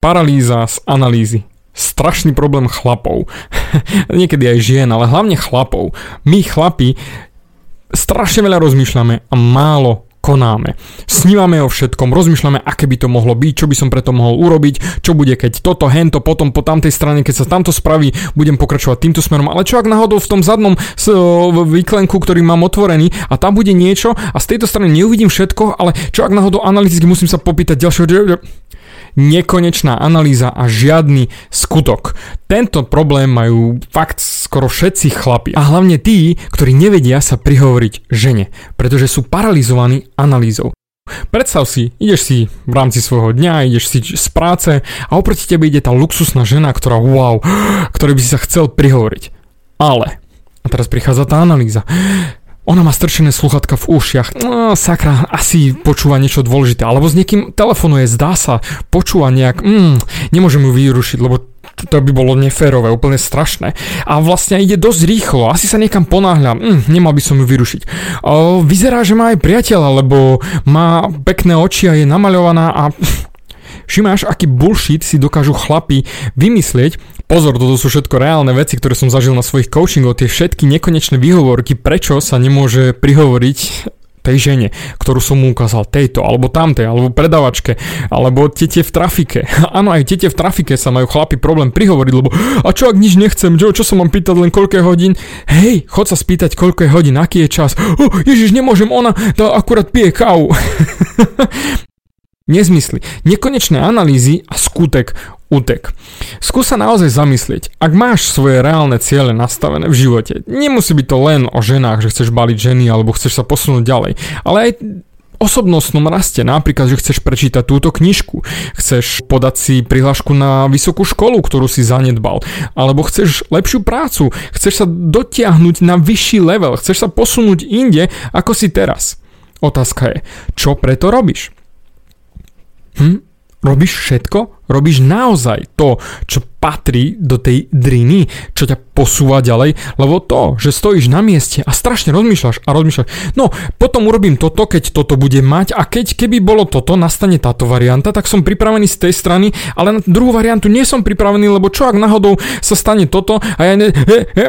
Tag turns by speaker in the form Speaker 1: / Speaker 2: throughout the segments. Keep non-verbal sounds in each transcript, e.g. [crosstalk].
Speaker 1: Paralýza z analýzy. Strašný problém chlapov. [laughs] Niekedy aj žien, ale hlavne chlapov. My chlapi strašne veľa rozmýšľame a málo konáme. Snívame o všetkom, rozmýšľame, aké by to mohlo byť, čo by som preto mohol urobiť, čo bude, keď toto, hento, potom po tamtej strane, keď sa tamto spraví, budem pokračovať týmto smerom. Ale čo ak náhodou v tom zadnom výklenku, ktorý mám otvorený a tam bude niečo a z tejto strany neuvidím všetko, ale čo ak náhodou analyticky musím sa popýtať ďalšieho nekonečná analýza a žiadny skutok. Tento problém majú fakt skoro všetci chlapi a hlavne tí, ktorí nevedia sa prihovoriť žene, pretože sú paralizovaní analýzou. Predstav si, ideš si v rámci svojho dňa, ideš si z práce a oproti tebe ide tá luxusná žena, ktorá wow, [gasps] ktorej by si sa chcel prihovoriť. Ale, a teraz prichádza tá analýza. Ona má strčené sluchatka v ušiach. No, sakra, asi počúva niečo dôležité. Alebo s niekým telefonuje, zdá sa, počúva nejak. Mm, nemôžem ju vyrušiť, lebo to by bolo neférové, úplne strašné. A vlastne ide dosť rýchlo, asi sa niekam ponáhľa, mm, nemal by som ju vyrušiť. O, vyzerá, že má aj priateľa, lebo má pekné oči a je namaľovaná a Všimáš, aký bullshit si dokážu chlapi vymyslieť. Pozor, toto sú všetko reálne veci, ktoré som zažil na svojich coachingoch, tie všetky nekonečné výhovorky, prečo sa nemôže prihovoriť tej žene, ktorú som mu ukázal, tejto, alebo tamtej, alebo predavačke, alebo tete v trafike. [laughs] Áno, aj tete v trafike sa majú chlapi problém prihovoriť, lebo a čo ak nič nechcem, čo, čo sa mám pýtať len koľko hodín? Hej, chod sa spýtať koľko je hodín, aký je čas. Oh, ježiš, nemôžem, ona to akurát pije kávu. [laughs] Nezmysly, nekonečné analýzy a skutek útek. Skús sa naozaj zamyslieť, ak máš svoje reálne ciele nastavené v živote, nemusí byť to len o ženách, že chceš baliť ženy alebo chceš sa posunúť ďalej, ale aj osobnostnom raste, napríklad, že chceš prečítať túto knižku, chceš podať si prihlášku na vysokú školu, ktorú si zanedbal, alebo chceš lepšiu prácu, chceš sa dotiahnuť na vyšší level, chceš sa posunúť inde, ako si teraz. Otázka je, čo preto robíš? Hm? Robíš všetko? Robíš naozaj to, čo patrí do tej driny, čo ťa posúva ďalej, lebo to, že stojíš na mieste a strašne rozmýšľaš a rozmýšľaš, no potom urobím toto, keď toto bude mať a keď keby bolo toto, nastane táto varianta, tak som pripravený z tej strany, ale na druhú variantu nie som pripravený, lebo čo ak náhodou sa stane toto a ja ne... He, he,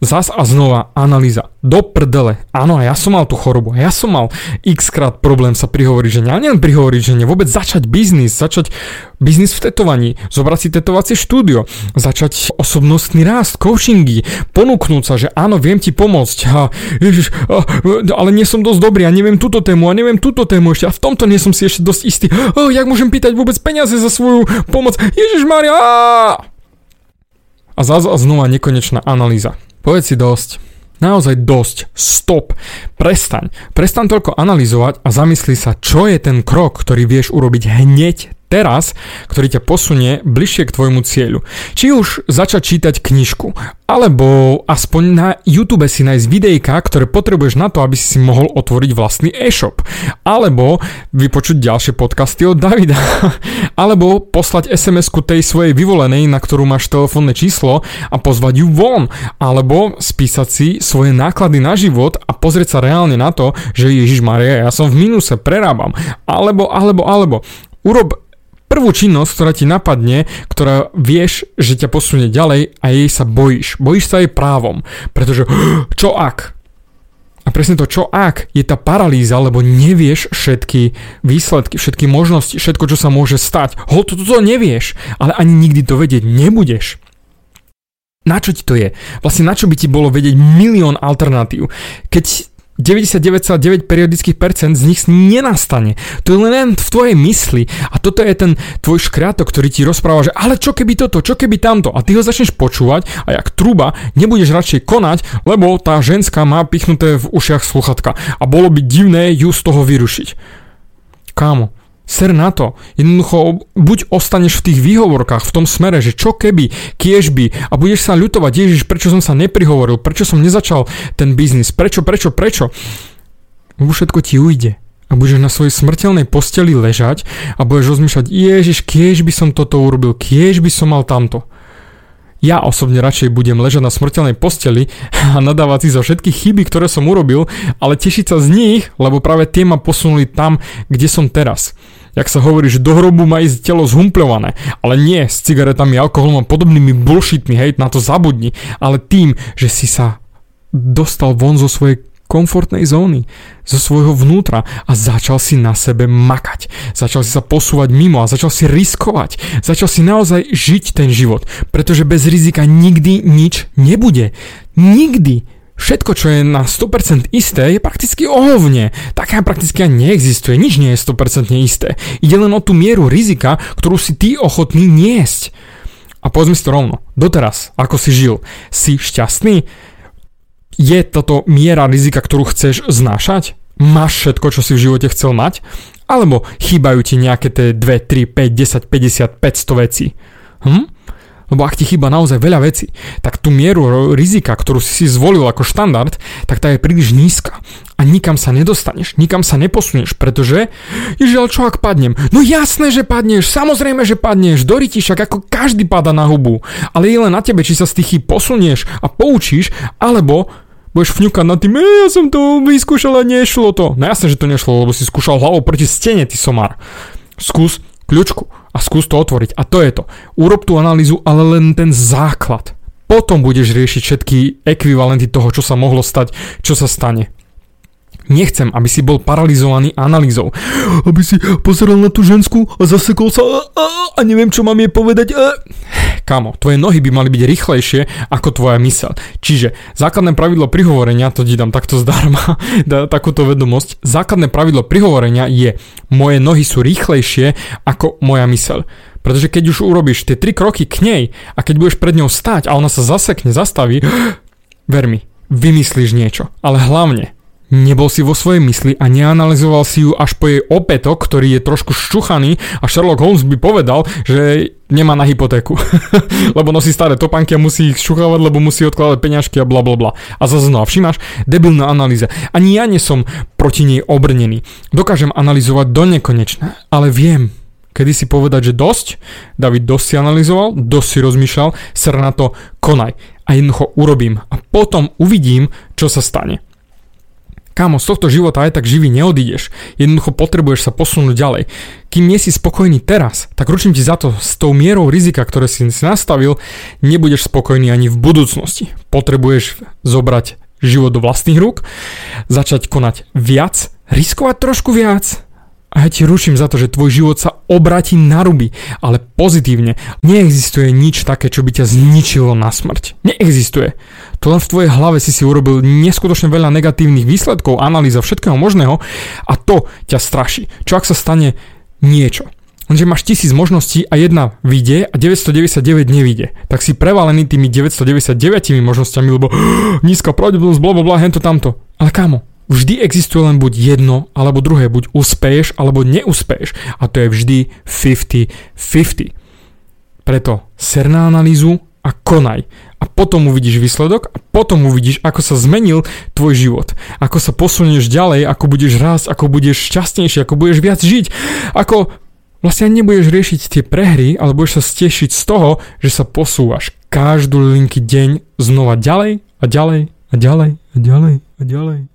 Speaker 1: Zas a znova analýza. Do prdele. Áno, ja som mal tú chorobu. Ja som mal x krát problém sa prihovoriť žene. Ale nielen prihovoriť žene, vôbec začať biznis. Začať biznis v tetovaní. Zobrať si tetovacie štúdio. Začať osobnostný rast, coachingy. Ponúknúť sa, že áno, viem ti pomôcť. A, ježiš, a, ale nie som dosť dobrý a neviem túto tému a neviem túto tému ešte. A v tomto nie som si ešte dosť istý. A, jak môžem pýtať vôbec peniaze za svoju pomoc? Ježiš Maria! A zase a znova nekonečná analýza. Povedz si dosť. Naozaj dosť. Stop. Prestaň. Prestaň toľko analyzovať a zamysli sa, čo je ten krok, ktorý vieš urobiť hneď teraz, ktorý ťa posunie bližšie k tvojmu cieľu. Či už začať čítať knižku, alebo aspoň na YouTube si nájsť videjka, ktoré potrebuješ na to, aby si si mohol otvoriť vlastný e-shop. Alebo vypočuť ďalšie podcasty od Davida. [laughs] alebo poslať SMS-ku tej svojej vyvolenej, na ktorú máš telefónne číslo a pozvať ju von. Alebo spísať si svoje náklady na život a pozrieť sa reálne na to, že Ježiš Maria, ja som v minuse, prerábam. Alebo, alebo, alebo. Urob prvú činnosť, ktorá ti napadne, ktorá vieš, že ťa posunie ďalej a jej sa bojíš. Bojíš sa jej právom, pretože [gasps] čo ak? A presne to, čo ak je tá paralýza, lebo nevieš všetky výsledky, všetky možnosti, všetko, čo sa môže stať. Ho, to, to, to nevieš, ale ani nikdy to vedieť nebudeš. Na čo ti to je? Vlastne na čo by ti bolo vedieť milión alternatív? Keď 99,9 periodických percent z nich nenastane. To je len v tvojej mysli. A toto je ten tvoj škriatok, ktorý ti rozpráva, že ale čo keby toto, čo keby tamto. A ty ho začneš počúvať a jak truba nebudeš radšej konať, lebo tá ženská má pichnuté v ušiach sluchatka. A bolo by divné ju z toho vyrušiť. Kámo, Ser na to. Jednoducho, buď ostaneš v tých výhovorkách, v tom smere, že čo keby, kiež by a budeš sa ľutovať, Ježiš, prečo som sa neprihovoril, prečo som nezačal ten biznis, prečo, prečo, prečo. Lebo všetko ti ujde. A budeš na svojej smrteľnej posteli ležať a budeš rozmýšľať, Ježiš, kiež by som toto urobil, kiež by som mal tamto. Ja osobne radšej budem ležať na smrteľnej posteli [laughs] a nadávať si za všetky chyby, ktoré som urobil, ale tešiť sa z nich, lebo práve tie ma posunuli tam, kde som teraz. Jak sa hovorí, že do hrobu má ísť telo zhumpľované. Ale nie s cigaretami, alkoholom a podobnými bullshitmi, hej, na to zabudni. Ale tým, že si sa dostal von zo svojej komfortnej zóny, zo svojho vnútra a začal si na sebe makať. Začal si sa posúvať mimo a začal si riskovať. Začal si naozaj žiť ten život, pretože bez rizika nikdy nič nebude. Nikdy. Všetko, čo je na 100% isté, je prakticky ohovne. Taká prakticky neexistuje, nič nie je 100% isté. Ide len o tú mieru rizika, ktorú si ty ochotný niesť. A povedzme si to rovno, doteraz, ako si žil, si šťastný? Je toto miera rizika, ktorú chceš znášať? Máš všetko, čo si v živote chcel mať? Alebo chýbajú ti nejaké tie 2, 3, 5, 10, 50, 500 veci? Hm? Lebo ak ti chýba naozaj veľa vecí, tak tú mieru rizika, ktorú si zvolil ako štandard, tak tá je príliš nízka. A nikam sa nedostaneš, nikam sa neposunieš, pretože, ježiaľ, čo ak padnem? No jasné, že padneš, samozrejme, že padneš, do však ako každý pada na hubu. Ale je len na tebe, či sa z tých posunieš a poučíš, alebo budeš fňukať nad tým, e, ja som to vyskúšal a nešlo to. No jasne, že to nešlo, lebo si skúšal hlavou proti stene, ty somar. Skús kľúčku a skús to otvoriť. A to je to. Urob tú analýzu, ale len ten základ. Potom budeš riešiť všetky ekvivalenty toho, čo sa mohlo stať, čo sa stane. Nechcem, aby si bol paralizovaný analýzou. Aby si pozeral na tú žensku a zasekol sa a, a, a neviem, čo mám jej povedať. A... Kamo, tvoje nohy by mali byť rýchlejšie ako tvoja mysel. Čiže základné pravidlo prihovorenia, to ti dám takto zdarma, [laughs] dá takúto vedomosť, základné pravidlo prihovorenia je moje nohy sú rýchlejšie ako moja mysel. Pretože keď už urobíš tie tri kroky k nej a keď budeš pred ňou stať a ona sa zasekne, zastaví, [gasps] ver mi, vymyslíš niečo. Ale hlavne, Nebol si vo svojej mysli a neanalizoval si ju až po jej opätok, ktorý je trošku ščuchaný a Sherlock Holmes by povedal, že nemá na hypotéku. [laughs] lebo nosí staré topánky a musí ich šuchávať, lebo musí odkladať peňažky a bla bla bla. A zase znova, všimáš, debilná analýza. Ani ja nie som proti nej obrnený. Dokážem analyzovať do nekonečna, ale viem, kedy si povedať, že dosť, David dosť si analyzoval, dosť si rozmýšľal, ser na to, konaj. A jednoducho urobím. A potom uvidím, čo sa stane. Kámo, z tohto života aj tak živý neodídeš. Jednoducho potrebuješ sa posunúť ďalej. Kým nie si spokojný teraz, tak ručím ti za to, s tou mierou rizika, ktoré si nastavil, nebudeš spokojný ani v budúcnosti. Potrebuješ zobrať život do vlastných rúk, začať konať viac, riskovať trošku viac, a ja ti ruším za to, že tvoj život sa obratí na ruby, ale pozitívne. Neexistuje nič také, čo by ťa zničilo na smrť. Neexistuje. To len v tvojej hlave si si urobil neskutočne veľa negatívnych výsledkov, analýza všetkého možného a to ťa straší. Čo ak sa stane niečo? Lenže máš tisíc možností a jedna vyjde a 999 nevyjde. Tak si prevalený tými 999 možnosťami, lebo [gasps] nízka pravdepodobnosť, bla bla bla, hento tamto. Ale kámo, Vždy existuje len buď jedno alebo druhé, buď uspeješ alebo neúspeješ. A to je vždy 50-50. Preto ser na analýzu a konaj. A potom uvidíš výsledok a potom uvidíš, ako sa zmenil tvoj život. Ako sa posunieš ďalej, ako budeš rásť, ako budeš šťastnejší, ako budeš viac žiť. Ako vlastne nebudeš riešiť tie prehry, ale budeš sa stešiť z toho, že sa posúvaš každú linky deň znova ďalej a ďalej a ďalej a ďalej a ďalej.